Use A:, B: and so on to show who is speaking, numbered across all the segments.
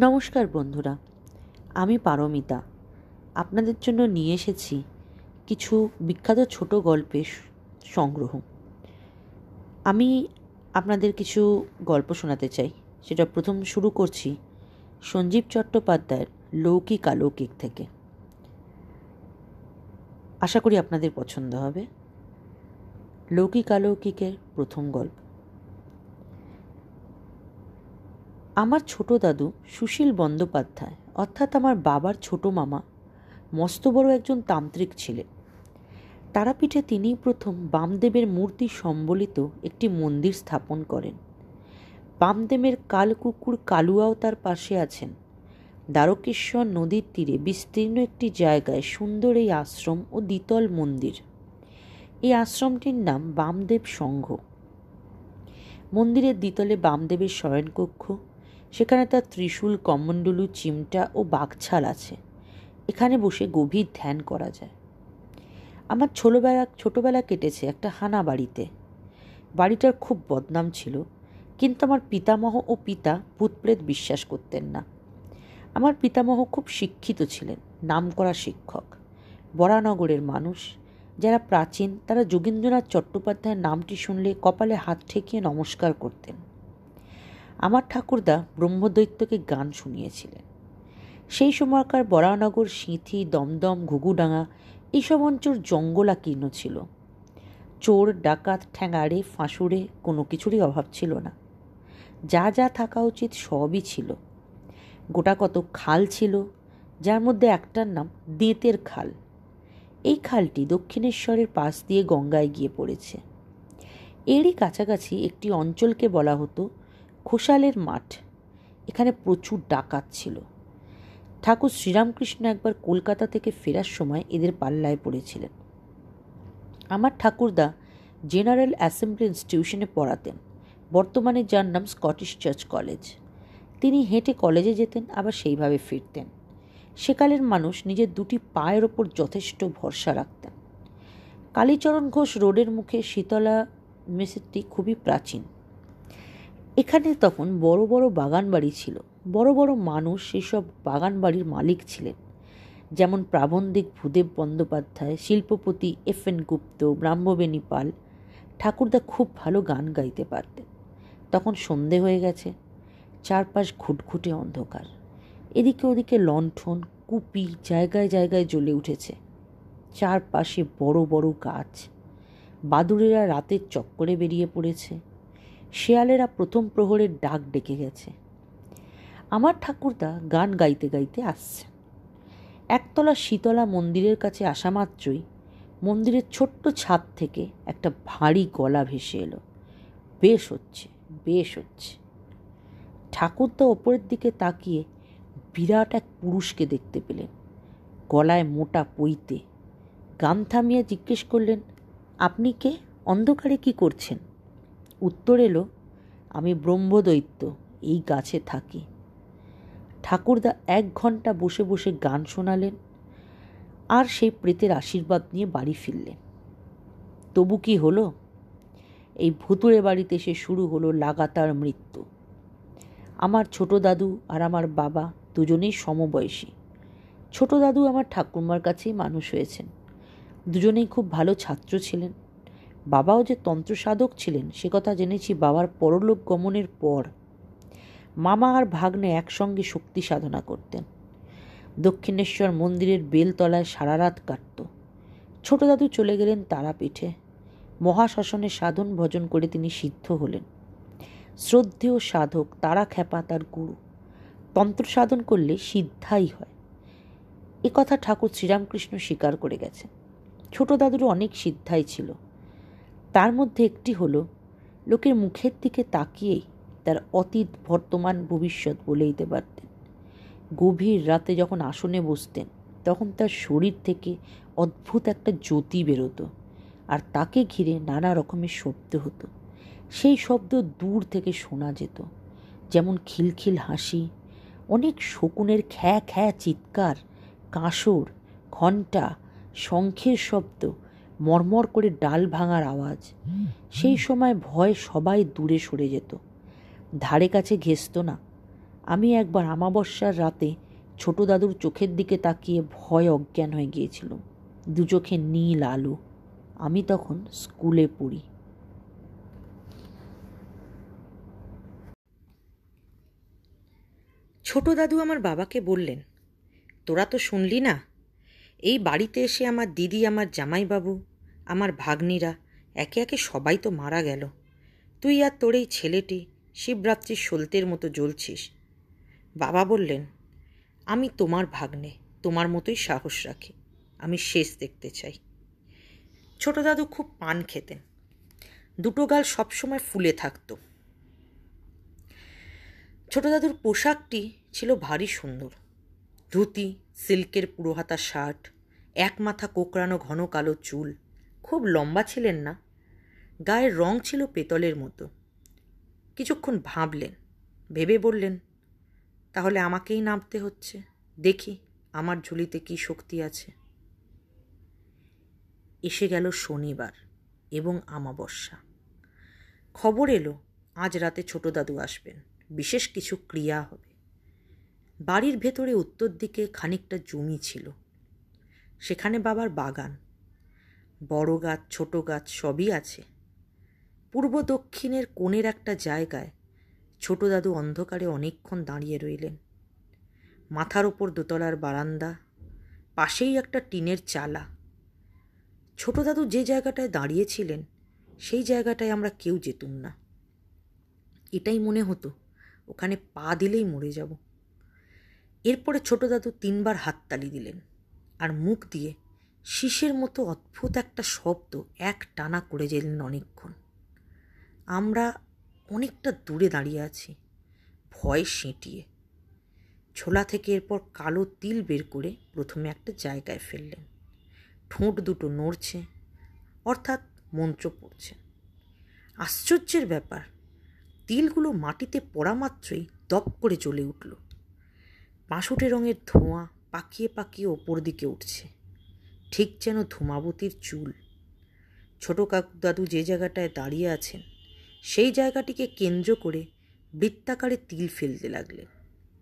A: নমস্কার বন্ধুরা, আমি পারমিতা। আপনাদের জন্য নিয়ে এসেছি কিছু বিখ্যাত ছোট গল্পের সংগ্রহ। আমি আপনাদের কিছু গল্প শোনাতে চাই। সেটা প্রথম শুরু করছি সঞ্জীব চট্টোপাধ্যায়ের লৌকিক আলৌকিক থেকে। আশা করি আপনাদের পছন্দ হবে। লৌকিক আলৌকিকের প্রথম গল্প। আমার ছোট দাদু সুশীল বন্দ্যোপাধ্যায়, অর্থাৎ আমার বাবার ছোট মামা, মস্ত বড় একজন তান্ত্রিক ছিলেন। তারাপীঠে তিনিই প্রথম বামদেবের মূর্তি সম্বলিত একটি মন্দির স্থাপন করেন। বামদেবের কালকুকুর কালুয়াও তার পাশে আছেন। দ্বারকেশ্বর নদীর তীরে বিস্তীর্ণ একটি জায়গায় সুন্দর এই আশ্রম ও দ্বিতল মন্দির। এই আশ্রমটির নাম বামদেব সংঘ। মন্দিরের দ্বিতলে বামদেবের শয়নকক্ষ সেখানে তার ত্রিশূল কমণ্ডলু, চিমটা ও বাঘছাল আছে। এখানে বসে গভীর ধ্যান করা যায়। আমার ছোটোবেলা ছোটোবেলা কেটেছে একটা হানা বাড়িতে। বাড়িটার খুব বদনাম ছিল, কিন্তু আমার পিতামহ ও পিতা ভূতপ্রেত বিশ্বাস করতেন না। আমার পিতামহ খুব শিক্ষিত ছিলেন, নামকরা শিক্ষক। বরানগরের মানুষ, যারা প্রাচীন, তারা যোগেন্দ্রনাথ চট্টোপাধ্যায়ের নামটি শুনলে কপালে হাত ঠেকিয়ে নমস্কার করতেন। আমার ঠাকুরদা ব্রহ্মদৈত্যকে গান শুনিয়েছিলেন। সেই সময়কার বরানগর সিঁথি, দমদম, ঘুঘুডাঙ্গা এইসব অঞ্চল জঙ্গলাকীর্ণ ছিল। চোর, ডাকাত, ঠ্যাঙাড়ে, ফাঁসুড়ে কোনো কিছুরই অভাব ছিল না। যা যা থাকা উচিত সবই ছিল। গোটা কত খাল ছিল, যার মধ্যে একটার নাম দেঁতের খাল। এই খালটি দক্ষিণেশ্বরের পাশ দিয়ে গঙ্গায় গিয়ে পড়েছে। এরই কাছাকাছি একটি অঞ্চলকে বলা হতো খোসালের মাঠ। এখানে প্রচুর ডাকাত ছিল। ঠাকুর শ্রীরামকৃষ্ণ একবার কলকাতা থেকে ফেরার সময় এদের পাল্লায় পড়েছিলেন। আমার ঠাকুরদা জেনারেল অ্যাসেম্বলি ইনস্টিটিউশনে পড়াতেন। বর্তমানে যার নাম স্কটিশ চার্চ কলেজ। তিনি হেঁটে কলেজে যেতেন, আবার সেইভাবে ফিরতেন। সেকালের মানুষ নিজের দুটি পায়ের ওপর যথেষ্ট ভরসা রাখতেন। কালীচরণ ঘোষ রোডের মুখে শীতলা মেসেজটি খুবই প্রাচীন। এখানে তখন বড় বড় বাগান বাড়ি ছিল। বড় বড় মানুষ সেসব বাগান বাড়ির মালিক ছিলেন। যেমন প্রাবন্ধিক ভূদেব বন্দ্যোপাধ্যায়, শিল্পপতি এফ এন গুপ্ত, ব্রাহ্মবেণী পাল। ঠাকুরদা খুব ভালো গান গাইতে পারতেন। তখন সন্ধে হয়ে গেছে। চারপাশ ঘুটঘুটে অন্ধকার। এদিকে ওদিকে লণ্ঠন, কুপি জায়গায় জায়গায় জ্বলে উঠেছে। চারপাশে বড় বড় গাছ। বাদুড়েরা রাতের চক্করে বেরিয়ে পড়েছে। শেয়ালেরা প্রথম প্রহরের ডাক ডেকে গেছে। আমার ঠাকুরদা গান গাইতে গাইতে আসছে। একতলা শীতলা মন্দিরের কাছে আসা মাত্রই মন্দিরের ছোট্ট ছাদ থেকে একটা ভারী গলা ভেসে এলো। বেশ হচ্ছে বেশ হচ্ছে। ঠাকুরদা ওপরের দিকে তাকিয়ে বিরাট এক পুরুষকে দেখতে পেলেন। গলায় মোটা পইতে গান থামিয়ে জিজ্ঞেস করলেন, আপনি কে? অন্ধকারে কি করছেন? উত্তর এলো, আমি ব্রহ্মদৈত্য, এই গাছে থাকি। ঠাকুরদা এক ঘণ্টা বসে বসে গান শোনালেন, আর সেই প্রেতের আশীর্বাদ নিয়ে বাড়ি ফিরলেন। তবু কি হলো? এই ভুতুরে বাড়িতে সে শুরু হলো লাগাতার মৃত্যু। আমার ছোট দাদু আর আমার বাবা দুজনেই সমবয়সী। ছোট দাদু আমার ঠাকুরমার কাছেই মানুষ হয়েছেন। দুজনেই খুব ভালো ছাত্র ছিলেন। বাবাও যে তন্ত্র সাধক ছিলেন, সে কথা জেনেছি বাবার পরলোক গমনের পর। মামা আর ভাগ্নে একসঙ্গে শক্তি সাধনা করতেন। দক্ষিণেশ্বর মন্দিরের বেলতলায় সারা রাত কাটত। ছোট দাদু চলে গেলেন তারাপীঠে। মহাশ্মশনে সাধন ভজন করে তিনি সিদ্ধ হলেন। শ্রদ্ধেয় সাধক, তারা খ্যাপা তার গুরু। তন্ত্র সাধন করলে সিদ্ধাই হয়। এ কথা ঠাকুর শ্রীরামকৃষ্ণ স্বীকার করে গেছেন। ছোট দাদুর অনেক সিদ্ধাই ছিল। তার মধ্যে একটি হলো, লোকের মুখের দিকে তাকিয়েই তার অতীত বর্তমান ভবিষ্যৎ বলে দিতে পারতেন। গভীর রাতে যখন আসনে বসতেন, তখন তার শরীর থেকে অদ্ভুত একটা জ্যোতি বেরোতো আর তাকে ঘিরে নানা রকমের শব্দ হতো। সেই শব্দ দূর থেকে শোনা যেত, যেমন খিলখিল হাসি, অনেক শকুনের খ্যা খ্যা চিৎকার, কাঁসর, ঘণ্টা, শঙ্খের শব্দ মরমর করে ডাল ভাঙার আওয়াজ। সেই সময় ভয় সবাই দূরে সরে যেত। ধারে কাছে ঘেসত না। আমি একবার আমাবস্যার রাতে ছোট দাদুর চোখের দিকে তাকিয়ে ভয় অজ্ঞান হয়ে গিয়েছিল দু চোখে নীল আলো। আমি তখন স্কুলে পড়ি।
B: ছোট দাদু আমার বাবাকে বললেন, তোরা তো শুনলি না? এই বাড়িতে এসে আমার দিদি, আমার জামাইবাবু, আমার ভাগ্নিরা একে একে সবাই তো মারা গেল। তুই আর তোর এই ছেলেটি শিবরাত্রির সলতের মতো জ্বলছিস। বাবা বললেন, আমি তোমার ভাগ্নে, তোমার মতোই সাহস রাখি। আমি শেষ দেখতে চাই। ছোট দাদু খুব পান খেতেন। দুটো গাল সবসময় ফুলে থাকতো। ছোট দাদুর পোশাকটি ছিল ভারী সুন্দর। ধুতি সিল্কের পুরো হাতা শার্ট, এক মাথা কোকড়ানো ঘন কালো চুল। খুব লম্বা ছিলেন না। গায়ের রং ছিল পেতলের মতো। কিছুক্ষণ ভাবলেন, ভেবে বললেন, তাহলে আমাকেই নামতে হচ্ছে। দেখি আমার ঝুলিতে কি শক্তি আছে। এসে গেল শনিবার এবং আমাবস্যা। খবর এলো, আজ রাতে ছোট দাদু আসবেন। বিশেষ কিছু ক্রিয়া হবে। বাড়ির ভেতরে উত্তর দিকে খানিকটা জমি ছিল। সেখানে বাবার বাগান। বড় গাছ, ছোট গাছ সবই আছে। পূর্ব দক্ষিণের কোণের একটা জায়গায় ছোট দাদু অন্ধকারে অনেকক্ষণ দাঁড়িয়ে রইলেন। মাথার ওপর দোতলার বারান্দা, পাশেই একটা টিনের চালা। ছোট দাদু যে জায়গাটায় দাঁড়িয়েছিলেন, সেই জায়গাটায় আমরা কেউ যেতুম না। এটাই মনে হতো, ওখানে পা দিলেই মরে যাব। এরপরে ছোট দাদু তিনবার হাততালি দিলেন আর মুখ দিয়ে শীষের মতো অদ্ভুত একটা শব্দ এক টানা করে গেলেন অনেকক্ষণ। আমরা অনেকটা দূরে দাঁড়িয়ে আছি, ভয় সেঁটিয়ে। ছোলা থেকে এরপর কালো তিল বের করে প্রথমে একটা জায়গায় ফেললেন। ঠোঁট দুটো নড়ছে, অর্থাৎ মন্ত্র পড়ছে। আশ্চর্যের ব্যাপার, তিলগুলো মাটিতে পড়া মাত্রই দপ করে চলে উঠল। পাঁশুটে রঙের ধোঁয়া পাকিয়ে পাকিয়ে ওপর দিকে উঠছে। ঠিক যেন ধূমাবতীর চুল। ছোট কাকু দাদু যে জায়গাটায় দাঁড়িয়ে আছেন, সেই জায়গাটিকে কেন্দ্র করে বৃত্তাকারে তিল ফেলতে লাগলেন।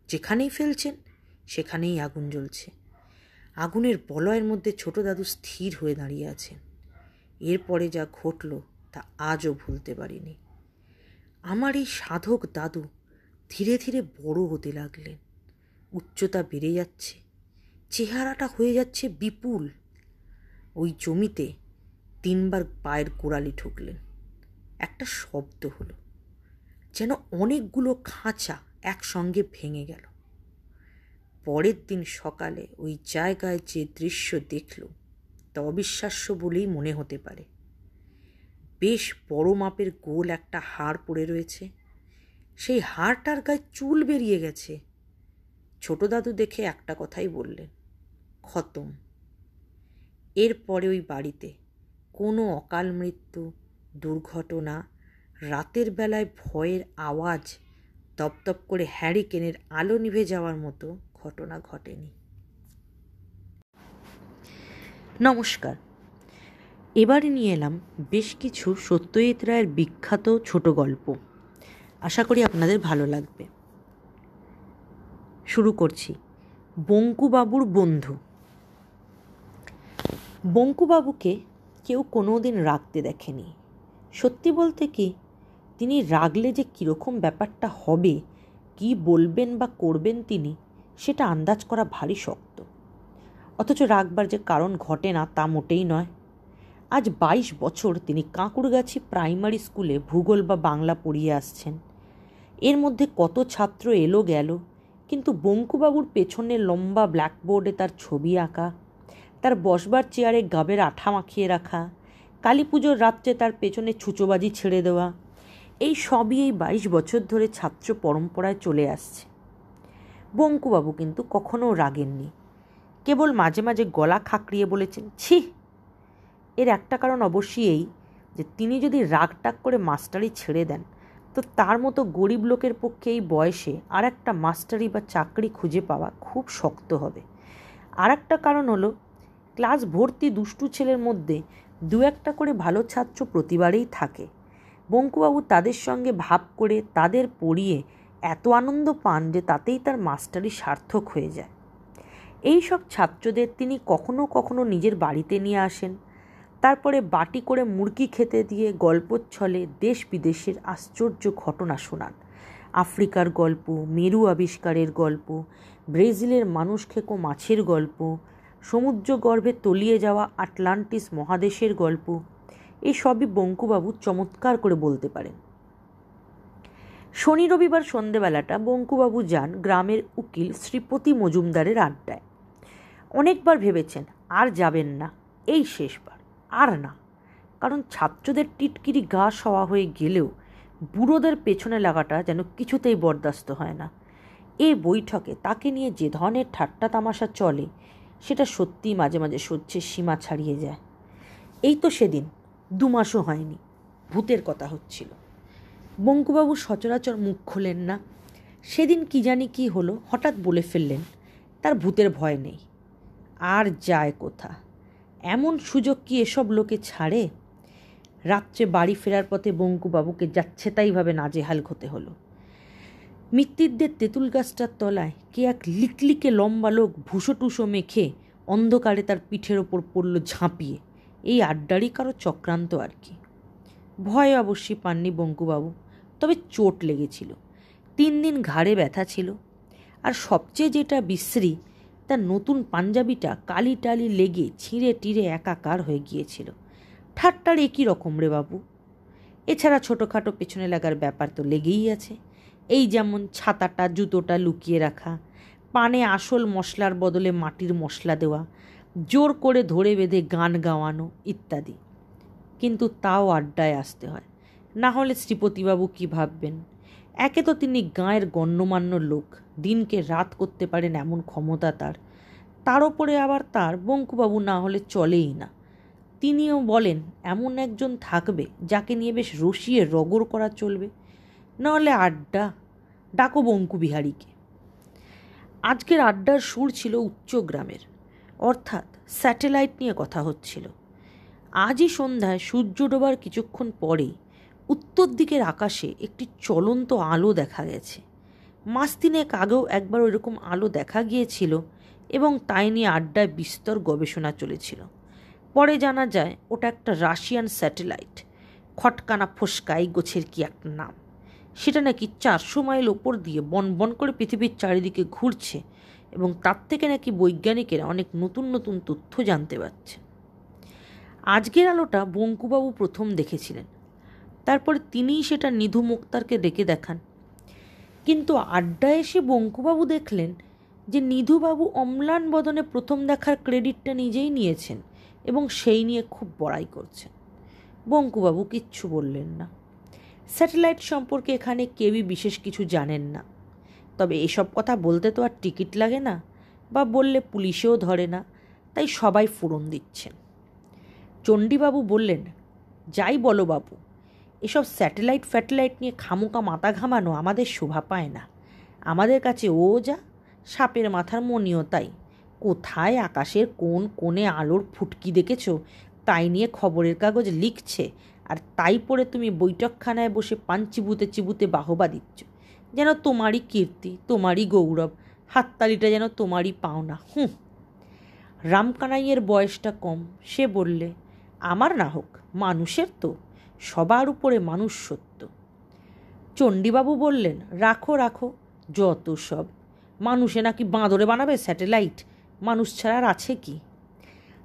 B: যেখানেই ফেলছেন, সেখানেই আগুন জ্বলছে। আগুনের বলয়ের মধ্যে ছোট দাদু স্থির হয়ে দাঁড়িয়ে আছেন। এরপরে যা ঘটল, তা আজও ভুলতে পারিনি। আমার এই সাধক দাদু ধীরে ধীরে বড় হতে লাগলেন। উচ্চতা বেড়ে যাচ্ছে। চেহারাটা হয়ে যাচ্ছে বিপুল। ওই জমিতে তিনবার পায়ের গোড়ালি ঠুকলেন। একটা শব্দ হলো, যেন অনেকগুলো খাঁচা একসঙ্গে ভেঙে গেল। পরের দিন সকালে ওই জায়গায় যে দৃশ্য দেখল, তা অবিশ্বাস্য বলেই মনে হতে পারে। বেশ বড় মাপের গোল একটা হাড় পড়ে রয়েছে। সেই হাড়টার গায়ে চুল বেরিয়ে গেছে। দাদু দেখে একটা কথাই বললেন, খতম। এরপরে ওই বাড়িতে কোনো অকাল মৃত্যু, দুর্ঘটনা, রাতের বেলায় ভয়ের আওয়াজ তপতপ করে হ্যারিকেনের আলো নিভে যাওয়ার মতো ঘটনা ঘটেনি।
A: নমস্কার। এবারে নিয়ে এলাম বেশ কিছু সত্যজিৎ রায়ের বিখ্যাত ছোট গল্প। আশা করি আপনাদের ভালো লাগবে। শুরু করছি। বঙ্কুবাবুর বন্ধু। বঙ্কুবাবুকে কেউ কোনো দিন রাখতে দেখেনি। সত্যি বলতে কি, তিনি রাগলে যে কীরকম ব্যাপারটা হবে, কি বলবেন বা করবেন তিনি, সেটা আন্দাজ করা ভারী শক্ত। অথচ রাগবার যে কারণ ঘটে না, তা মোটেই নয়। আজ বাইশ বছর তিনি কাঁকুড়গাছি প্রাইমারি স্কুলে ভূগোল বা বাংলা পড়িয়ে আসছেন। এর মধ্যে কত ছাত্র এলো গেল কিন্তু বঙ্কুবাবুর পেছনে লম্বা ব্ল্যাকবোর্ডে তার ছবি আঁকা, তার বসবার চেয়ারে গাবের আঠা মাখিয়ে রাখা, কালী পুজোর রাত্রে তার পেছনে ছুচোবাজি ছেড়ে দেওয়া, এই সবই এই বাইশ বছর ধরে ছাত্র পরম্পরায় চলে আসছে। বঙ্কুবাবু কিন্তু কখনও রাগেননি, কেবল মাঝে মাঝে গলা খাকড়িয়ে বলেছেন, ছি! এর একটা কারণ অবশ্যই এই যে তিনি যদি রাগ টাগ করে মাস্টারি ছেড়ে দেন তো তার মতো গরিব লোকের পক্ষে এই বয়সে আর একটা মাস্টারি বা চাকরি খুঁজে পাওয়া খুব শক্ত হবে। আর একটা কারণ হলো, ক্লাস ভর্তি দুষ্টু ছেলের মধ্যে দু একটা করে ভালো ছাত্র প্রতিবারেই থাকে। বঙ্কুবাবু তাদের সঙ্গে ভাব করে তাদের পড়িয়ে এত আনন্দ পান যে তাতেই তার মাস্টারি সার্থক হয়ে যায়। এই সব ছাত্রদের তিনি কখনো কখনো নিজের বাড়িতে নিয়ে আসেন। তারপরে বাটি করে মুরগি খেতে দিয়ে গল্পচ্ছলে দেশ বিদেশের আশ্চর্য ঘটনা শোনান। আফ্রিকার গল্প, মেরু আবিষ্কারের গল্প, ব্রাজিলের মানুষ খেকো মাছের গল্প, সমুদ্র গর্ভে তলিয়ে যাওয়া আটলান্টিস মহাদেশের গল্প এই সবই বঙ্কুবাবু চমৎকার করে বলতে পারেন। শনি রবিবার সন্ধেবেলাটা বঙ্কুবাবু যান গ্রামের উকিল শ্রীপতি মজুমদারের আড্ডায়। অনেকবার ভেবেছেন, আর যাবেন না, এই শেষবার। আর না। কারণ ছাত্রদের টিটকিরি গা সওয়া হয়ে গেলেও বুড়োদের পেছনে লাগাটা যেন কিছুতেই বরদাস্ত হয় না। এ বৈঠকে তাকে নিয়ে যে ধরনের ঠাট্টা তামাশা চলে, সেটা সত্যিই মাঝে মাঝে সহ্যের সীমা ছাড়িয়ে যায়। এই তো সেদিন, দু মাসও হয়নি, ভূতের কথা হচ্ছিল। বঙ্কুবাবু সচরাচর মুখ খোলেন না। সেদিন কি জানি কি হলো, হঠাৎ বলে ফেললেন, তার ভূতের ভয় নেই। আর যায় কোথা? এমন সুযোগ কি এসব লোকে ছাড়ে? রাত্রে বাড়ি ফেরার পথে বঙ্কুবাবুকে যাচ্ছে তাইভাবে নাজেহাল হতে হলো। মৃত্যুদের তেঁতুল গাছটার তলায় কে এক লিকলিকে লম্বা লোক ভুসো টুসো মেখে অন্ধকারে তার পিঠের ওপর পড়ল ঝাঁপিয়ে। এই আড্ডারই কারও চক্রান্ত আর কি। ভয় অবশ্যই পাননি বঙ্কুবাবু, তবে চোট লেগেছিল। তিন দিন ঘাড়ে ব্যথা ছিল। আর সবচেয়ে যেটা বিশ্রী তার নতুন পাঞ্জাবিটা কালি টালি লেগে ছিঁড়ে টিড়ে একাকার হয়ে গিয়েছিল। ঠাট্টার একই রকম রে বাবু। এছাড়া ছোটোখাটো পেছনে লাগার ব্যাপার তো লেগেই আছে। এই যেমন ছাতাটা, জুতোটা লুকিয়ে রাখা, পানে আসল মশলার বদলে মাটির মশলা দেওয়া, জোর করে ধরে বেঁধে গান গাওয়ানো ইত্যাদি। কিন্তু তাও আড্ডায় আসতে হয়। না হলে শ্রীপতিবাবু কী ভাববেন? একে তো তিনি গাঁয়ের গণ্যমান্য লোক, দিনকে রাত করতে পারেন এমন ক্ষমতা তার। তার ওপরে আবার তার বঙ্কুবাবু না হলে চলেই না। তিনিও বলেন, এমন একজন থাকবে যাকে নিয়ে বেশ রসিয়ে রগর করা চলবে। নাহলে আড্ডা, ডাকো বঙ্কু বিহারীকে। আজকের আড্ডার সুর ছিল উচ্চগ্রামের অর্থাৎ স্যাটেলাইট নিয়ে কথা হচ্ছিল। আজই সন্ধ্যায় সূর্য ডোবার কিছুক্ষণ পরেই উত্তর দিকের আকাশে একটি চলন্ত আলো দেখা গেছে। মাস তিনেক আগেও একবার ওইরকম আলো দেখা গিয়েছিল এবং তাই নিয়ে আড্ডায় বিস্তর গবেষণা চলেছিল। পরে জানা যায়, ওটা একটা রাশিয়ান স্যাটেলাইট। খটকানা ফোসকা এই গোছের কি একটা নাম? সেটা নাকি চারশো মাইল ওপর দিয়ে বন বন করে পৃথিবীর চারিদিকে ঘুরছে এবং তার থেকে নাকি বৈজ্ঞানিকেরা অনেক নতুন নতুন তথ্য জানতে পারছে। আজকের আলোটা বঙ্কুবাবু প্রথম দেখেছিলেন। তারপরে তিনিই সেটা নিধু মুক্তারকে ডেকে দেখান। কিন্তু আড্ডায় এসে বঙ্কুবাবু দেখলেন যে নিধুবাবু অম্লান বদনে প্রথম দেখার ক্রেডিটটা নিজেই নিয়েছেন এবং সেই নিয়ে খুব বড়াই করছেন। বঙ্কুবাবু কিচ্ছু বললেন না। স্যাটেলাইট সম্পর্কে এখানে কেউই বিশেষ কিছু জানেন না। তবে এসব কথা বলতে তো আর টিকিট লাগে না বা বললে পুলিশেও ধরে না, তাই সবাই ফোড়ন দিচ্ছেন। চণ্ডীবাবু বললেন, যাই বলো বাবু এসব স্যাটেলাইট ফ্যাটেলাইট নিয়ে খামোকা মাথা ঘামানো আমাদের শোভা পায় না। আমাদের কাছে ও যা সাপের মাথার মনিও তাই। কোথায় আকাশের কোন কোণে আলোর ফুটকি দেখেছ? তাই নিয়ে খবরের কাগজ লিখছে। আর তাই পরে তুমি বৈঠকখানায় বসে পান চিবুতে চিবুতে বাহবা দিচ্ছ। যেন তোমারই কীর্তি, তোমারই গৌরব, হাততালিটা যেন তোমারই পাওনা। হুঁ। রামকানাইয়ের বয়সটা কম, সে বললে, আমার না হোক, মানুষের তো। সবার উপরে মানুষ সত্য। চণ্ডীবাবু বললেন, রাখো রাখো, যত সব। মানুষে নাকি বাঁদরে বানাবে স্যাটেলাইট? মানুষ ছাড়া আর আছে কি?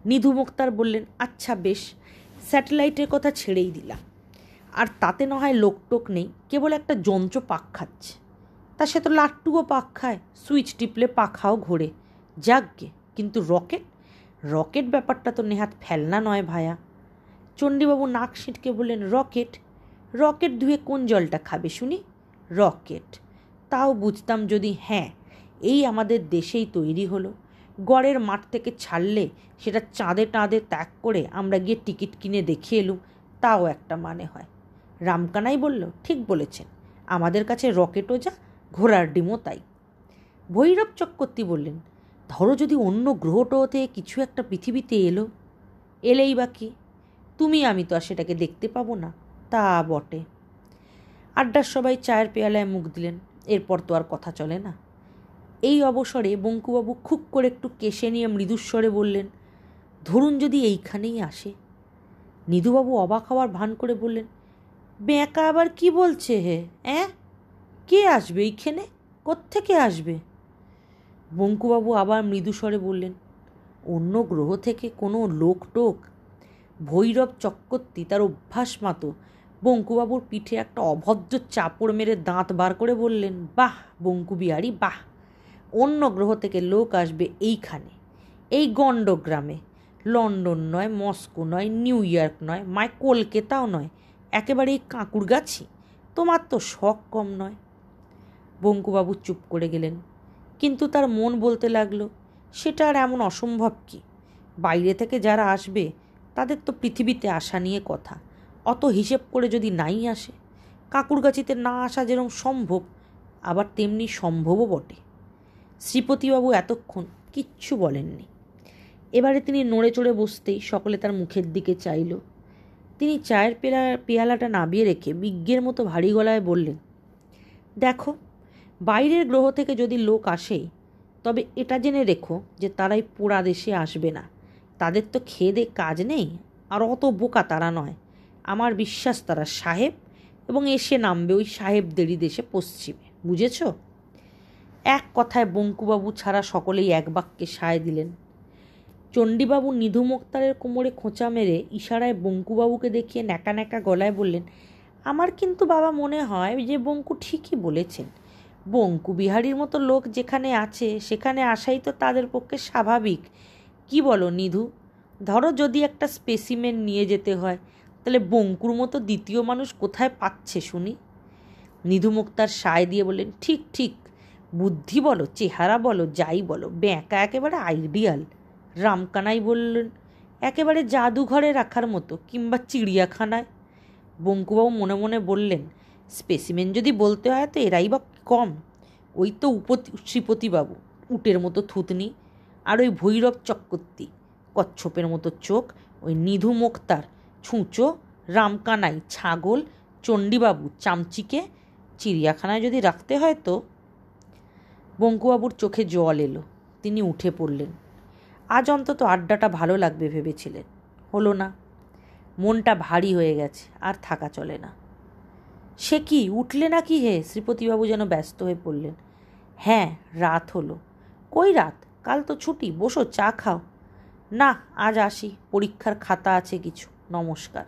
A: নিধু মুক্তার বললেন আচ্ছা বেশ, স্যাটেলাইটের কথা ছেড়েই দিলাম। আর তাতে না হয় লোকটোক নেই, কেবল একটা যন্ত্র পাক খাচ্ছে। তা সে তো লাট্টুও পাক খায়, সুইচ টিপলে পাখাও ঘোরে। যাকগে কিন্তু রকেট? রকেট ব্যাপারটা তো নেহাত ফেলনা নয় ভায়া। চণ্ডীবাবু নাক সিঁটকে বললেন, রকেট রকেট ধুয়ে কোন জলটা খাবে শুনি? রকেট। তাও বুঝতাম যদি হ্যাঁ এই আমাদের দেশেই তৈরি হলো। গড়ের মাঠ থেকে ছাড়লে সেটা চাঁদে টাঁদে ত্যাগ করে আমরা গিয়ে টিকিট কিনে দেখে এলুম, তাও একটা মানে হয়। রামকানাই বলল, ঠিক বলেছেন, আমাদের কাছে রকেটও যা, ঘোড়ার ডিমও তাই। ভৈরব চক্রবর্তী বললেন, ধরো যদি অন্য গ্রহটতে কিছু একটা পৃথিবীতে এলো, এলেই বা কি? তুমি, আমি তো আর সেটাকে দেখতে পাবো না। তা বটে। আড্ডার সবাই চায়ের পেয়ালায় মুখ দিলেন। এরপর তো আর কথা চলে না। এই অবসরে বঙ্কুবাবু খুব করে একটু কেশে নিয়ে মৃদুস্বরে বললেন, ধরুন যদি এইখানেই আসে। নিধুবাবু অবাক হওয়ার ভান করে বললেন বেঁকা আবার কি বলছে হে, অ্যাঁ? কে আসবে এইখানে? কোত্থেকে আসবে? বঙ্কুবাবু আবার মৃদুস্বরে বললেন, অন্য গ্রহ থেকে কোনো লোক টোক ভৈরব চক্রবর্তী তার অভ্যাস মাতো। বঙ্কুবাবুর পিঠে একটা অভদ্র চাপড় মেরে দাঁত বার করে বললেন, বাহ, বঙ্কু বিহারি, বাহ। অন্য গ্রহ থেকে লোক আসবে এইখানে। এই গণ্ডগ্রামে। লন্ডন নয়, মস্কো নয়, নিউ ইয়র্ক নয় মায় কলকাতাও নয় একেবারে কাঁকুর গাছি তোমার তো শখ কম নয়। বঙ্কুবাবু চুপ করে গেলেন। কিন্তু তার মন বলতে লাগল, সেটা আর এমন অসম্ভব কি? বাইরে থেকে যারা আসবে তাদের তো পৃথিবীতে আসা নিয়ে কথা। অত হিসেব করে যদি নাই আসে, কাকুরগাছিতে না আসা যেরকম সম্ভব, আবার তেমনি সম্ভবও বটে। শ্রীপতিবাবু এতক্ষণ কিচ্ছু বলেননি। এবারে তিনি নড়ে চড়ে বসতেই সকলে তার মুখের দিকে চাইল। তিনি চায়ের পেলা, পেয়ালাটা নাবিয়ে রেখে বিজ্ঞের মতো ভারী গলায় বললেন, দেখো, বাইরের গ্রহ থেকে যদি লোক আসে, তবে এটা জেনে রেখো যে তারাই পোড়া দেশে আসবে না। তাদের তো খেয়ে কাজ নেই, আর অত বোকা তারা নয়। আমার বিশ্বাস তারা সাহেব, এবং এসে নামবে ওই সাহেবদেরই দেশে পশ্চিমে। বুঝেছ? এক কথায় বঙ্কুবাবু ছাড়া সকলেই এক বাক্যে সায় দিলেন। চণ্ডীবাবু নিধু মোক্তারের কোমরে খোঁচা মেরে ইশারায় বঙ্কুবাবুকে দেখিয়ে ন্যাকা ন্যাকা গলায় বললেন, আমার কিন্তু বাবা মনে হয় যে বঙ্কু ঠিকই বলেছেন। বঙ্কু বিহারীর মতো লোক যেখানে আছে, সেখানে আসাই তো তাদের পক্ষে স্বাভাবিক। কি বলো, নিধু? ধরো যদি একটা স্পেসিমেন নিয়ে যেতে হয়, তাহলে বঙ্কুর মতো দ্বিতীয় মানুষ কোথায় পাচ্ছে শুনি? নিধু মুক্তার সায় দিয়ে বললেন, ঠিক ঠিক, বুদ্ধি বলো, চেহারা বলো, যাই বলো, ব্যাঁকা একেবারে আইডিয়াল রামকানাই বললেন, একেবারে জাদুঘরে রাখার মতো কিংবা চিড়িয়াখানায়। বঙ্কুবাবু মনে মনে বললেন স্পেসিমেন যদি বলতে হয় তো এরাই বা কম। ওই তো উপ শ্রীপতিবাবু, উটের মতো থুতনি। আর ওই ভৈরব চক্রবর্তী, কচ্ছপের মতো চোখ, ওই নিধু মোক্তার ছুঁচো, রামকানাই, ছাগল, চণ্ডীবাবু, চামচিকে চিড়িয়াখানায় যদি রাখতে হয় তো? বঙ্কুবাবুর চোখে জল এলো, তিনি উঠে পড়লেন। আজ অন্তত আড্ডাটা ভালো লাগবে ভেবেছিলেন। হলো না। মনটা ভারী হয়ে গেছে, আর থাকা চলে না। সে কি, উঠলে না কি হে? শ্রীপতিবাবু যেন ব্যস্ত হয়ে পড়লেন। হ্যাঁ রাত হলো। কই রাত? কাল তো ছুটি, বসো, চা খাও। না, আজ আসি, পরীক্ষার খাতা আছে কিছু, নমস্কার।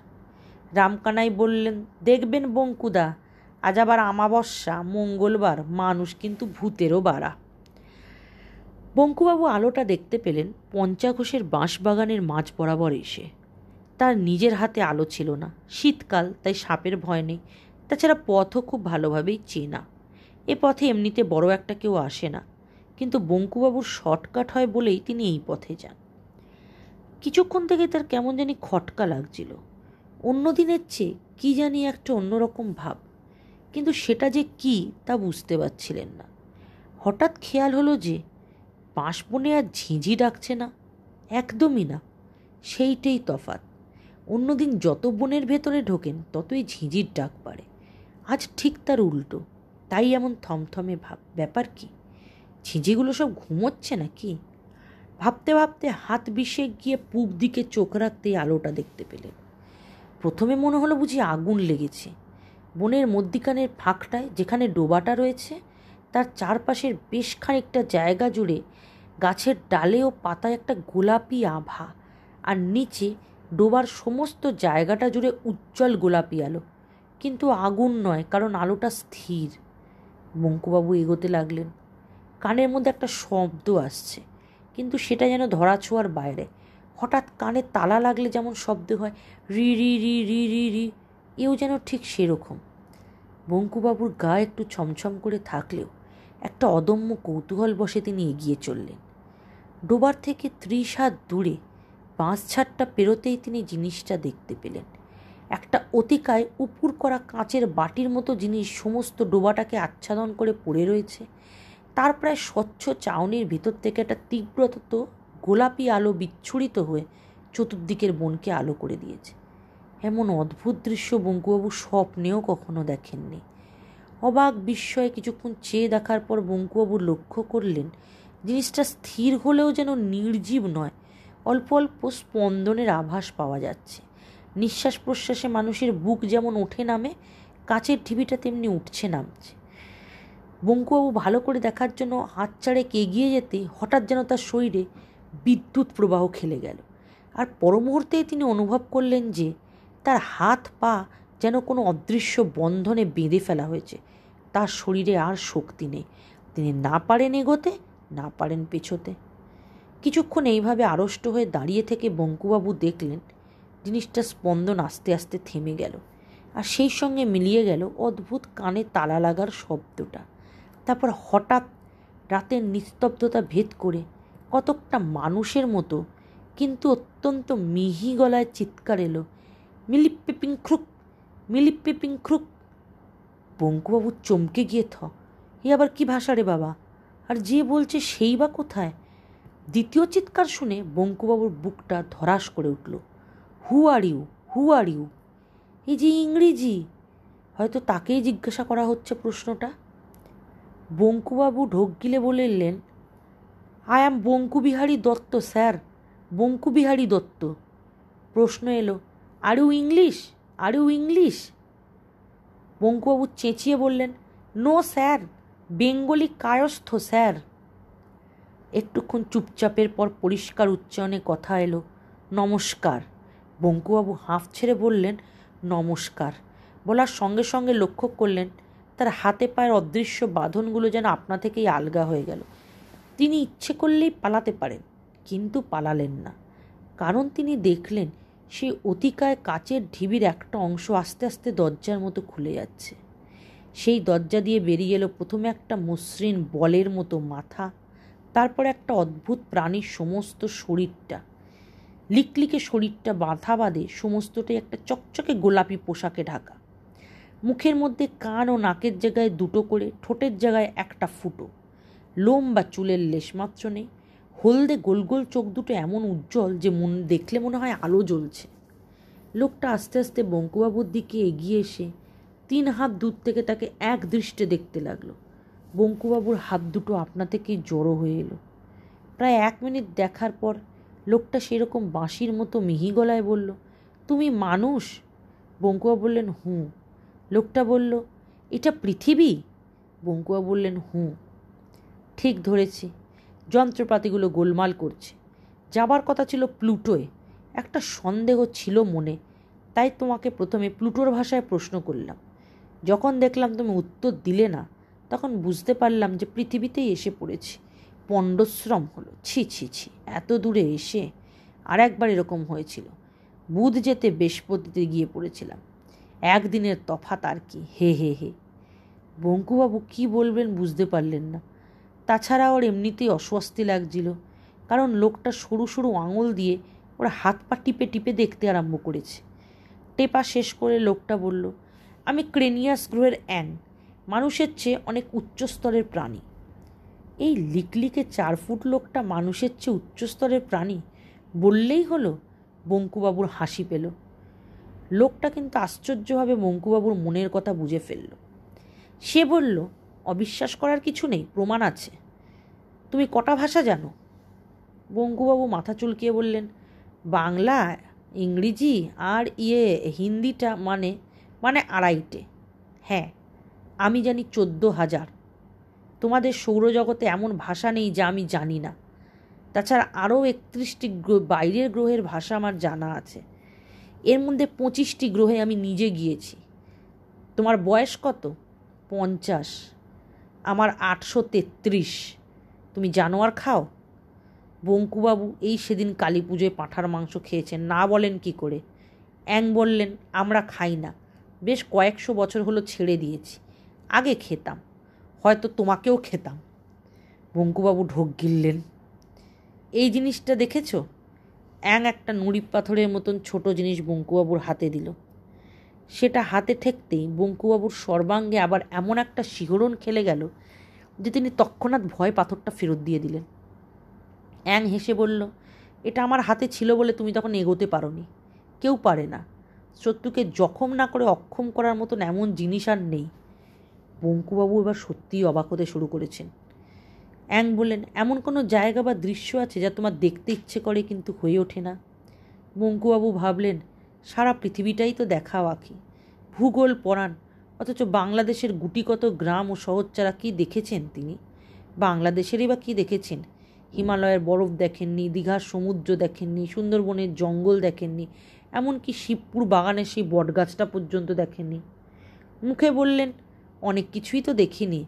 A: রামকানাই বললেন, দেখবেন বঙ্কুদা, আজ আবার আমাবস্যা, মঙ্গলবার, মানুষ কিন্তু ভূতেরও বাড়া। বঙ্কুবাবু আলোটা দেখতে পেলেন, পঞ্চাঘোষের বাঁশবাগানের মাঝ বরাবর এসে। তার নিজের হাতে আলো ছিল না, শীতকাল, তাই সাপের ভয় নেই, তাছাড়া পথও খুব ভালোভাবেই চেনা। এ পথে এমনিতে বড় একটা কেউ আসে না কিন্তু বঙ্কুবাবুর শর্টকাট হয় বলেই তিনি এই পথে যান। কিছুক্ষণ থেকে তার কেমন জানি খটকা লাগছিল। অন্য দিনের চেয়ে কী জানি একটা অন্যরকম ভাব। কিন্তু সেটা যে কি তা বুঝতে পারছিলেন না। হঠাৎ খেয়াল হলো যে বাঁশ বনে আর ঝিঁঝি ডাকছে না, একদমই না। সেইটাই তফাত অন্যদিন যত বনের ভেতরে ঢোকেন, ততই ঝিঁঝির ডাক পারে আজ ঠিক তার উল্টো, তাই এমন থমথমে ভাব। ব্যাপার কি? ঝিঁঝিগুলো সব ঘুমোচ্ছে নাকি? ভাবতে ভাবতে হাত বিষে গিয়ে পূব দিকে চোখ রাখতেই আলোটা দেখতে পেলেন প্রথমে মনে হলো বুঝি আগুন লেগেছে। বনের মধ্যিখানের ফাঁকটায় যেখানে ডোবাটা রয়েছে, তার চারপাশের বেশ খানিকটা জায়গা জুড়ে গাছের ডালে ও পাতায় একটা গোলাপি আভা আর নিচে ডোবার সমস্ত জায়গাটা জুড়ে উজ্জ্বল গোলাপি আলো। কিন্তু আগুন নয়, কারণ আলোটা স্থির। বঙ্কুবাবু এগোতে লাগলেন। কানের মধ্যে একটা শব্দ আসছে, কিন্তু সেটা যেন ধরা ছোঁয়ার বাইরে। হঠাৎ কানে তালা লাগলে যেমন শব্দ হয়, রি রি রি রি রি রি, এও যেন ঠিক সেরকম। বঙ্কুবাবুর গা একটু ছমছম করে থাকলেও একটা অদম্য কৌতূহল বসে তিনি এগিয়ে চললেন। ডোবার থেকে ত্রিশ হাত দূরে বাঁশ ছাড়টা পেরোতেই তিনি জিনিসটা দেখতে পেলেন। একটা অতিকায় উপুর করা কাঁচের বাটির মতো জিনিস সমস্ত ডোবাটাকে আচ্ছাদন করে পড়ে রয়েছে। তার প্রায় স্বচ্ছ চাউনির ভিতর থেকে একটা তীব্রতত গোলাপি আলো বিচ্ছুরিত হয়ে চতুর্দিকের বনকে আলো করে দিয়েছে। এমন অদ্ভুত দৃশ্য বঙ্কুবাবু স্বপ্নেও কখনো দেখেননি। অবাক বিস্ময়ে কিছুক্ষণ চেয়ে দেখার পর বঙ্কুবাবু লক্ষ্য করলেন, জিনিসটা স্থির হলেও যেন নির্জীব নয়। অল্প অল্প স্পন্দনের আভাস পাওয়া যাচ্ছে। নিঃশ্বাস প্রশ্বাসে মানুষের বুক যেমন ওঠে নামে, কাচের ঢিবিটা তেমনি উঠছে নামছে। বঙ্কুবাবু ভালো করে দেখার জন্য হাত চাড়ে এগিয়ে যেতে হঠাৎ যেন তার শরীরে বিদ্যুৎ প্রবাহ খেলে গেল। আর পরমুহূর্তেই তিনি অনুভব করলেন যে তার হাত পা যেন কোনো অদৃশ্য বন্ধনে বেঁধে ফেলা হয়েছে। তার শরীরে আর শক্তি নেই। তিনি না পারেন এগোতে, না পারেন পেছোতে। কিছুক্ষণ এইভাবে আড়ষ্ট হয়ে দাঁড়িয়ে থেকে বঙ্কুবাবু দেখলেন জিনিসটা স্পন্দন আস্তে আস্তে থেমে গেল। আর সেই সঙ্গে মিলিয়ে গেল অদ্ভুত কানে তালা লাগার শব্দটা। তারপর হঠাৎ রাতের নিস্তব্ধতা ভেদ করে কতকটা মানুষের মতো কিন্তু অত্যন্ত মিহি গলায় চিৎকার এলো। মিলিপ্পে পিংখ্রুক মিলিপ্পে পিংখ্রুক বঙ্কুবাবু চমকে গিয়ে থ, এ আবার কি ভাষা রে বাবা? আর যে বলছে সেই বা কোথায়? দ্বিতীয় চিৎকার শুনে বঙ্কুবাবুর বুকটা ধরাস করে উঠল। Who are you, who are you. এই যে ইংরেজি, হয়তো তাকেই জিজ্ঞাসা করা হচ্ছে প্রশ্নটা। বঙ্কুবাবু ঢোক গিলে বললেন, I am Bankubihari Dutta, sir, Bankubihari Dutta. প্রশ্ন এলো, are you English? Are you English? Bankubabu চেঁচিয়ে বললেন, no, sir, Bengali Kayastha, sir. একটুক্ষণ চুপচাপের পর পরিষ্কার উচ্চারণে কথা এলো, নমস্কার। বঙ্কুবাবু হাঁফ ছেড়ে বললেন, নমস্কার। বলার সঙ্গে সঙ্গে লক্ষ্য করলেন তার হাতে পায়ের অদৃশ্য বাঁধনগুলো যেন আপনা থেকেই আলগা হয়ে গেল। তিনি ইচ্ছে করলেই পালাতে পারেন, কিন্তু পালালেন না। কারণ তিনি দেখলেন, সেই অতিকায় কাচের ঢিবির একটা অংশ আস্তে আস্তে দরজার মতো খুলে যাচ্ছে। সেই দরজা দিয়ে বেরিয়ে এলো প্রথমে একটা মসৃণ বলের মতো মাথা, তারপর একটা অদ্ভুত প্রাণীর সমস্ত শরীরটা। লিকলিকে শরীরটা বাঁধা বাঁধে সমস্তটাই একটা চকচকে গোলাপি পোশাকে ঢাকা। মুখের মধ্যে কান ও নাকের জায়গায় দুটো করে, ঠোঁটের জায়গায় একটা ফুটো। লোম বা চুলের লেশমাত্র নেই হলদে গোল গোল চোখ দুটো এমন উজ্জ্বল যে মন দেখলে মনে হয় আলো জ্বলছে। লোকটা আস্তে আস্তে বঙ্কুবাবুর দিকে এগিয়ে এসে তিন হাত দূর থেকে তাকে এক দৃষ্টে দেখতে লাগল। বঙ্কুবাবুর হাত দুটো আপনা থেকেই জড়ো হয়ে এলো। প্রায় এক মিনিট দেখার পর লোকটা সেরকম বাঁশির মতো মিহি গলায় বলল, তুমি মানুষ? বঙ্কুয়া বললেন, হুঁ। লোকটা বলল, এটা পৃথিবী? বঙ্কুয়া বললেন, হুঁ। ঠিক ধরেছি। যন্ত্রপাতিগুলো গোলমাল করছে। যাবার কথা ছিল প্লুটোয়। একটা সন্দেহ ছিল মনে। তাই তোমাকে প্রথমে প্লুটোর ভাষায় প্রশ্ন করলাম। যখন দেখলাম তুমি উত্তর দিলে না, তখন বুঝতে পারলাম যে পৃথিবীতেই এসে পড়েছি। পণ্ডশ্রম হলো। ছি ছি ছি, এত দূরে এসে আর একবার এরকম হয়েছিল। বুধ যেতে বৃহস্পতিতে গিয়ে পড়েছিলাম। একদিনের তফাত আর কি। হে হে হে। বঙ্কুবাবু কি বলবেন বুঝতে পারলেন না। তাছাড়া ওর এমনিতেই অস্বস্তি লাগছিল, কারণ লোকটা সরু সরু আঙুল দিয়ে ওরা হাত পা টিপে টিপে দেখতে আরম্ভ করেছে। টেপা শেষ করে লোকটা বলল, আমি ক্রেনিয়াস গ্রহের অ্যাং মানুষের চেয়ে অনেক উচ্চস্তরের প্রাণী। এই লিকলিকে চার ফুট লোকটা মানুষের চেয়ে উচ্চস্তরের প্রাণী বললেই হলো? বঙ্কুবাবুর হাসি পেল। লোকটা কিন্তু আশ্চর্যভাবে মঙ্কুবাবুর মনের কথা বুঝে ফেলল। সে বলল, অবিশ্বাস করার কিছু নেই, প্রমাণ আছে। তুমি কটা ভাষা জানো? বঙ্কুবাবু মাথা চুলকিয়ে বললেন, বাংলা, ইংরেজি, আর ইয়ে হিন্দিটা মানে মানে আড়াইটে। হ্যাঁ আমি জানি চোদ্দ হাজার। তোমাদের সৌরজগতে এমন ভাষা নেই যা আমি জানি না। তাছাড়া আরও একত্রিশটি বাইরের গ্রহের ভাষা আমার জানা আছে। এর মধ্যে পঁচিশটি গ্রহে আমি নিজে গিয়েছি। তোমার বয়স কত? পঞ্চাশ। আমার আটশো তেত্রিশ। তুমি জানোয়ার খাও? বঙ্কুবাবু এই সেদিন কালী পুজোয় পাঁঠার মাংস খেয়েছেন। না বলেন কি করে? অ্যাং বললেন, আমরা খাই না। বেশ কয়েকশো বছর হলো ছেড়ে দিয়েছি। আগে খেতাম। হয়তো তোমাকেও খেতাম। বঙ্কুবাবু ঢোক গিললেন। এই জিনিসটা দেখেছ? অ্যাং একটা নুড়ি পাথরের মতন ছোট জিনিস বঙ্কুবাবুর হাতে দিল। সেটা হাতে ঠেকতেই বঙ্কুবাবুর সর্বাঙ্গে আবার এমন একটা শিহরণ খেলে গেল যে তিনি তৎক্ষণাৎ ভয় পাথরটা ফেরত দিয়ে দিলেন। অ্যাং হেসে বলল, এটা আমার হাতে ছিল বলে তুমি তখন এগোতে পারোনি। কেউ পারে না। শত্রুকে জখম না করে অক্ষম করার মতন এমন জিনিস আর নেই। বঙ্কুবাবু এবার সত্যিই অবাক হতে শুরু করেছেন। অ্যাং বললেন, এমন কোনো জায়গা বা দৃশ্য আছে যা তোমার দেখতে ইচ্ছে করে কিন্তু হয়ে ওঠে না? বঙ্কুবাবু ভাবলেন, সারা পৃথিবীটাই তো দেখা বাকি। ভূগোল পড়ান অথচ বাংলাদেশের গুটিকত গ্রাম ও শহর ছাড়া কী দেখেছেন তিনি? বাংলাদেশেরই বা কী দেখেছেন? হিমালয়ের বরফ দেখেননি, দীঘার সমুদ্র দেখেননি, সুন্দরবনের জঙ্গল দেখেননি, এমনকি শিবপুর বাগানের সেই বটগাছটা পর্যন্ত দেখেননি। মুখে বললেন, অনেক কিছুই তো দেখিনি।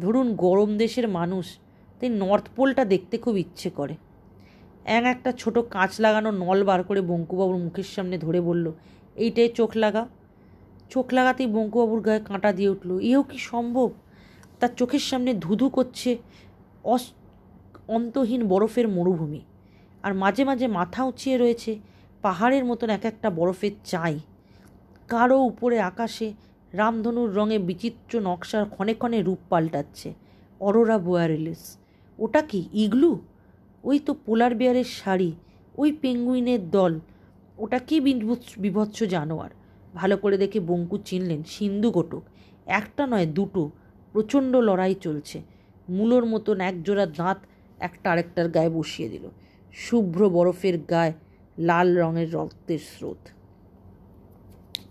A: ধরুন গরম দেশের মানুষ তাই নর্থ পোলটা দেখতে খুব ইচ্ছে করে। এক একটা ছোট কাঁচ লাগানো নল বার করে বঙ্কুবাবুর মুখের সামনে ধরে বলল, এইটাই চোখ লাগা। চোখ লাগাতেই বঙ্কুবাবুর গায়ে কাঁটা দিয়ে উঠল, এও কি সম্ভব? তার চোখের সামনে ধুধু করছে অস, অন্তহীন বরফের মরুভূমি। আর মাঝে মাঝে মাথা উঁচিয়ে রয়েছে পাহাড়ের মতন এক একটা বরফের চাই। কারও উপরে আকাশে রামধনুর রঙে বিচিত্র নকশার ক্ষণে ক্ষণে রূপ পাল্টাচ্ছে। অরোরা বোয়ারেলিস। ওটা কি, ইগলু? ওই তো পোলার বেয়ারের শাড়ি, ওই পেঙ্গুইনের দল। ওটা কি বিভৎস জানোয়ার? ভালো করে দেখে বঙ্কু চিনলেন, সিন্ধু গোটক। একটা নয়, দুটো। প্রচণ্ড লড়াই চলছে। মূলোর মতন একজোড়া দাঁত একটা আরেকটার গায়ে বসিয়ে দিল। শুভ্র বরফের গায়ে লাল রঙের রক্তের স্রোত।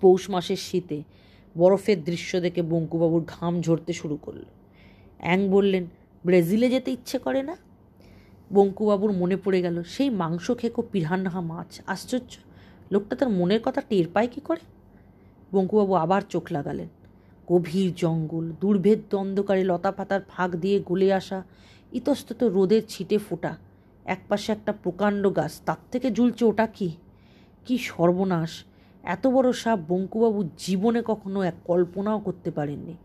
A: পৌষ মাসের শীতে বরফের দৃশ্য দেখে বঙ্কুবাবুর ঘাম ঝরতে শুরু করল। অ্যাং বললেন ব্রাজিলে যেতে ইচ্ছে করে না? বঙ্কুবাবুর মনে পড়ে গেল, সেই মাংস খেকো পিরানহা মাছ। আশ্চর্য, লোকটা তার মনের কথা টের পায় কী করে? বঙ্কুবাবু আবার চোখ লাগালেন। গভীর জঙ্গল দুর্ভেদ্য অন্ধকারে লতা পাতার ফাঁক দিয়ে গলে আসা ইতস্তত রোদের ছিটে ফোটা। একপাশে একটা প্রকাণ্ড গাছ, তার থেকে ঝুলছে ওটা কি? কি সর্বনাশ! এত বড় সাপ বঙ্কুবাবু জীবনে কখনো এক কল্পনাও করতে পারেননি।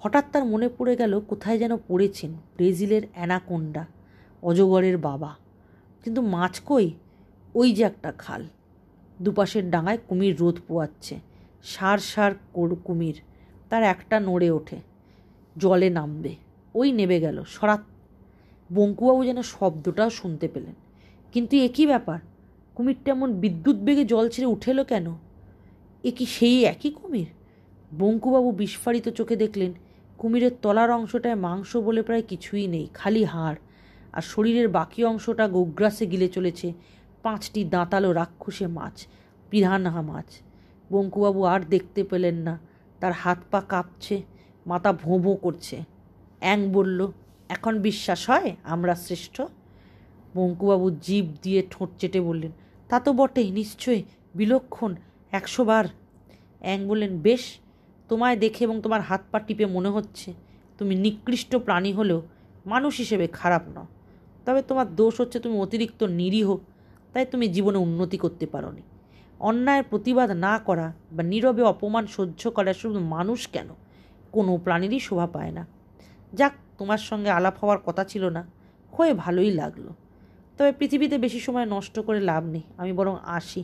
A: হঠাৎ তার মনে পড়ে গেল কোথায় যেন পড়েছেন ব্রেজিলের অ্যানাকোন্ডা, অজগরের বাবা। কিন্তু মাছ কই? ওই যে একটা খাল। দুপাশের ডাঙায় কুমির রোদ পোয়াচ্ছে, সার সার কুমির। তার একটা নড়ে ওঠে, জলে নামবে। ওই নেবে গেল, সরাত। বঙ্কুবাবু যেন শব্দটাও শুনতে পেলেন। কিন্তু একই ব্যাপার? কুমিরটা এমন বিদ্যুৎ বেগে জল ছেড়ে উঠেলো কেন? এ কি সেই একই কুমির? বঙ্কুবাবু বিস্ফারিত চোখে দেখলেন কুমিরের তলার অংশটায় মাংস বলে প্রায় কিছুই নেই, খালি হাড়। আর শরীরের বাকি অংশটা গোগ্রাসে গিলে চলেছে পাঁচটি দাঁতালো রাক্ষসে মাছ পিরানহা মাছ। বঙ্কুবাবু আর দেখতে পেলেন না, তার হাত পা কাঁপছে, মাথা ভোঁ ভোঁ করছে। অ্যাং বলল, এখন বিশ্বাস হয় আমরা শ্রেষ্ঠ? বঙ্কুবাবু জীব দিয়ে ঠোঁট চেটে বললেন, তা তো বটেই, নিশ্চয়ই, বিলক্ষণ, একশো বার। অ্যাং বললেন, বেশ তোমায় দেখে এবং তোমার হাত পা টিপে মনে হচ্ছে তুমি নিকৃষ্ট প্রাণী হলেও মানুষ হিসেবে খারাপ নও। তবে তোমার দোষ হচ্ছে তুমি অতিরিক্ত নিরীহ, তাই তুমি জীবনে উন্নতি করতে পারো নি অন্যায়ের প্রতিবাদ না করা বা নীরবে অপমান সহ্য করা শুধু মানুষ কেন? কোনো প্রাণীরই শোভা পায় না। যাক, তোমার সঙ্গে আলাপ হওয়ার কথা ছিল না, হয়ে ভালোই লাগল। তবে পৃথিবীতে বেশি সময় নষ্ট করে লাভ নেই, আমি বরং আসি।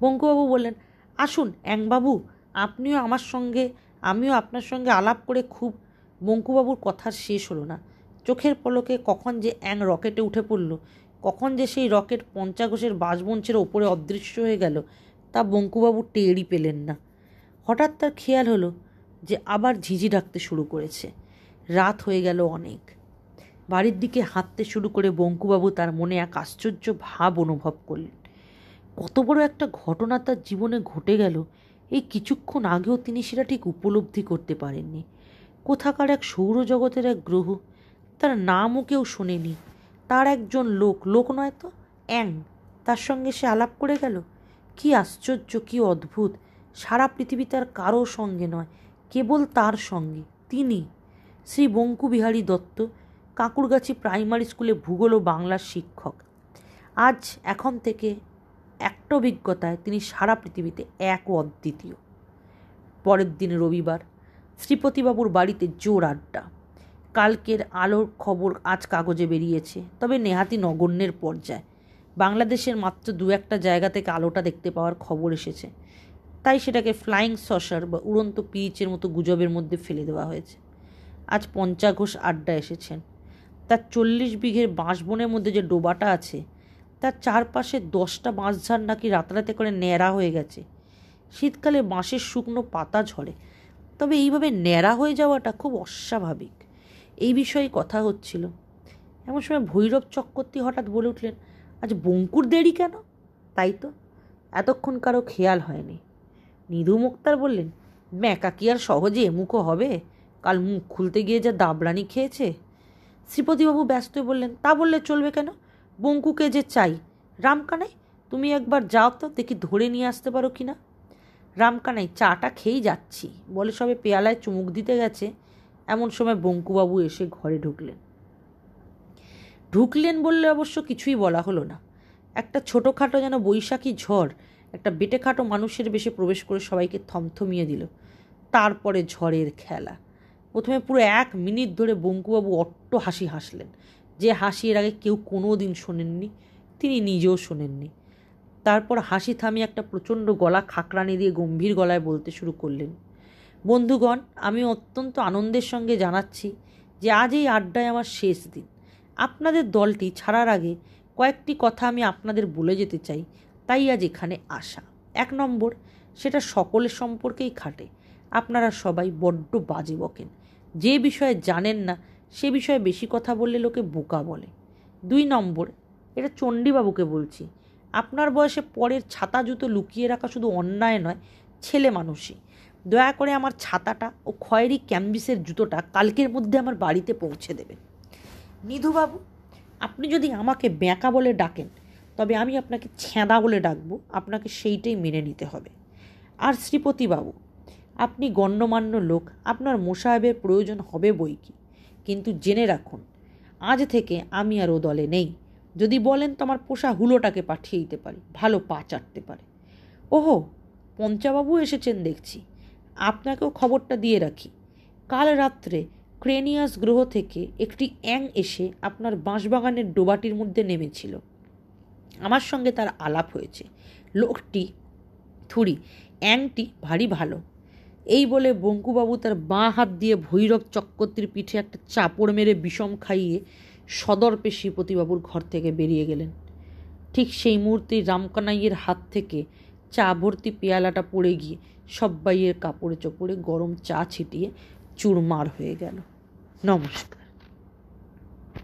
A: বঙ্কুবাবু বললেন, আসুন অ্যাংবাবু আপনিও আমার সঙ্গে, আমিও আপনার সঙ্গে আলাপ করে খুব বঙ্কুবাবুর কথা শেষ হলো না। চোখের পলকে কখন যে অ্যাং রকেটে উঠে পড়ল, কখন যে সেই রকেট পঞ্চাঘোষের বাসবঞ্চের ওপরে অদৃশ্য হয়ে গেল, তা বঙ্কুবাবু টেরই পেলেন না। হঠাৎ তার খেয়াল হলো যে আবার ঝিঝি ডাকতে শুরু করেছে। রাত হয়ে গেল অনেক। বাড়ির দিকে হাঁটতে শুরু করে বঙ্কুবাবু তার মনে এক আশ্চর্য ভাব অনুভব করলেন। কত বড় একটা ঘটনা তার জীবনে ঘটে গেল এই কিছুক্ষণ আগেও তিনি সেটা ঠিক উপলব্ধি করতে পারেননি। কোথাকার এক সৌরজগতের এক গ্রহ, তার নামও কেউ শোনেনি। তার একজন লোক লোক নয় তো, অ্যাং, তার সঙ্গে সে আলাপ করে গেল। কি আশ্চর্য, কি অদ্ভুত। সারা পৃথিবী তার কারও সঙ্গে নয়, কেবল তার সঙ্গে, তিনি। শ্রী বঙ্কুবিহারী দত্ত, কাকুরগাছি প্রাইমারি স্কুলে ভূগোল ও বাংলার শিক্ষক। আজ এখন থেকে একটা অভিজ্ঞতায় তিনি সারা পৃথিবীতে এক ও অদ্বিতীয়। পরের দিন রবিবার, শ্রীপতিবাবুর বাড়িতে জোর আড্ডা। কালকের আলোর খবর আজ কাগজে বেরিয়েছে, তবে নেহাতি নগণ্যের পর্যায়ে। বাংলাদেশের মাত্র দু একটা জায়গা থেকে আলোটা দেখতে পাওয়ার খবর এসেছে। তাই সেটাকে ফ্লাইং সসার বা উড়ন্ত পিচের মতো গুজবের মধ্যে ফেলে দেওয়া হয়েছে। আজ পঞ্চাঘোষ আড্ডা এসেছেন। তার চল্লিশ বিঘের বাঁশবনের মধ্যে যে ডোবাটা আছে তার চারপাশে দশটা বাঁশঝাড় নাকি রাতারাতে করে ন্যাড়া হয়ে গেছে। শীতকালে বাঁশের শুকনো পাতা ঝরে। তবে এইভাবে ন্যাড়া হয়ে যাওয়াটা খুব অস্বাভাবিক। এই বিষয়ে কথা হচ্ছিল। এমন সময় ভৈরব চক্রবর্তী হঠাৎ বলে উঠলেন, আজ বঙ্কুর দেরি কেন? তাই তো, এতক্ষণ কারও খেয়াল হয়নি। নিধু মুক্তার বললেন, ম্যাকা কি আর সহজে এমুখো হবে? কাল মুখ খুলতে গিয়ে যা দাবরানি খেয়েছে? শ্রীপতিবাবু ব্যস্ত বললেন, তা বললে চলবে কেন? বঙ্কুকে যে চাই। রামকানাই, তুমি একবার যাও তো, দেখি ধরে নিয়ে আসতে পারো কি না রামকানাই, চাটা খেয়েই যাচ্ছি। বলে সবে পেয়ালায় চুমুক দিতে গেছে। এমন সময় বঙ্কুবাবু এসে ঘরে ঢুকলেন। ঢুকলেন বললে অবশ্য কিছুই বলা হলো না। একটা ছোটোখাটো যেন বৈশাখী ঝড়, একটা বেটেখাটো মানুষের বেশে প্রবেশ করে সবাইকে থমথমিয়ে দিল। তারপরে ঝড়ের খেলা। প্রথমে পুরো এক মিনিট ধরে বঙ্কুবাবু অট্ট হাসি হাসলেন। যে হাসি এর আগে কেউ কোনো দিন শোনেননি, তিনি নিজেও শোনেননি। তারপর হাসি থামিয়ে একটা প্রচণ্ড গলা খাকরানি দিয়ে গম্ভীর গলায় বলতে শুরু করলেন, বন্ধুগণ, আমি অত্যন্ত আনন্দের সঙ্গে জানাচ্ছি যে আজ এই আড্ডায় আমার শেষ দিন। আপনাদের দলটি ছাড়ার আগে কয়েকটি কথা আমি আপনাদের বলে যেতে চাই, তাই আজ এখানে আসা। এক নম্বর, সেটা সকলের সম্পর্কেই খাটে। আপনারা সবাই বড্ড বাজে বকেন। যে বিষয়ে জানেন না সে বিষয়ে বেশি কথা বললে লোকে বোকা বলে। দুই নম্বর, এটা চণ্ডীবাবুকে বলছি, আপনার বয়সে পরের ছাতা জুতো লুকিয়ে রাখা শুধু অন্যায় নয়, ছেলে মানুষই। দয়া করে আমার ছাতাটা ও খয়েরি ক্যাম্বিসের জুতোটা কালকের মধ্যে আমার বাড়িতে পৌঁছে দেবেন। নিধুবাবু, আপনি যদি আমাকে ব্যাঁকা বলে ডাকেন, তবে আমি আপনাকে ছেঁদা বলে ডাকবো, আপনাকে সেইটাই মেনে নিতে হবে। আর শ্রীপতিবাবু, আপনি গণ্যমান্য লোক, আপনার মোসাহেবের প্রয়োজন হবে বই কি? কিন্তু জেনে রাখুন, আজ থেকে আমি আর ও দলে নেই। যদি বলেন তো আমার পোষা হুলোটাকে পাঠিয়ে দিতে পারি, ভালো পা চাটতে পারে। ওহো, পঞ্চাবাবু এসেছেন দেখছি। আপনাকেও খবরটা দিয়ে রাখি। কাল রাত্রে ক্রেনিয়াস গ্রহ থেকে একটি অ্যাং এসে আপনার বাঁশবাগানের ডোবাটির মধ্যে নেমেছিল। আমার সঙ্গে তার আলাপ হয়েছে। লোকটি থুড়ি অ্যাংটি ভারী ভালো। এই বলে বঙ্কুবাবু তার বাঁ হাত দিয়ে ভৈরব চক্রবর্তীর পিঠে একটা চাপড় মেরে বিষম খাইয়ে সদর্পে শ্রীপতিবাবুর ঘর থেকে বেরিয়ে গেলেন। ঠিক সেই মুহূর্তে রামকানাইয়ের হাত থেকে চা ভর্তি পেয়ালাটা পড়ে গিয়ে সব্বাইয়ের কাপড়ে চোপড়ে গরম চা ছিটিয়ে চুরমার হয়ে গেল। নমস্কার।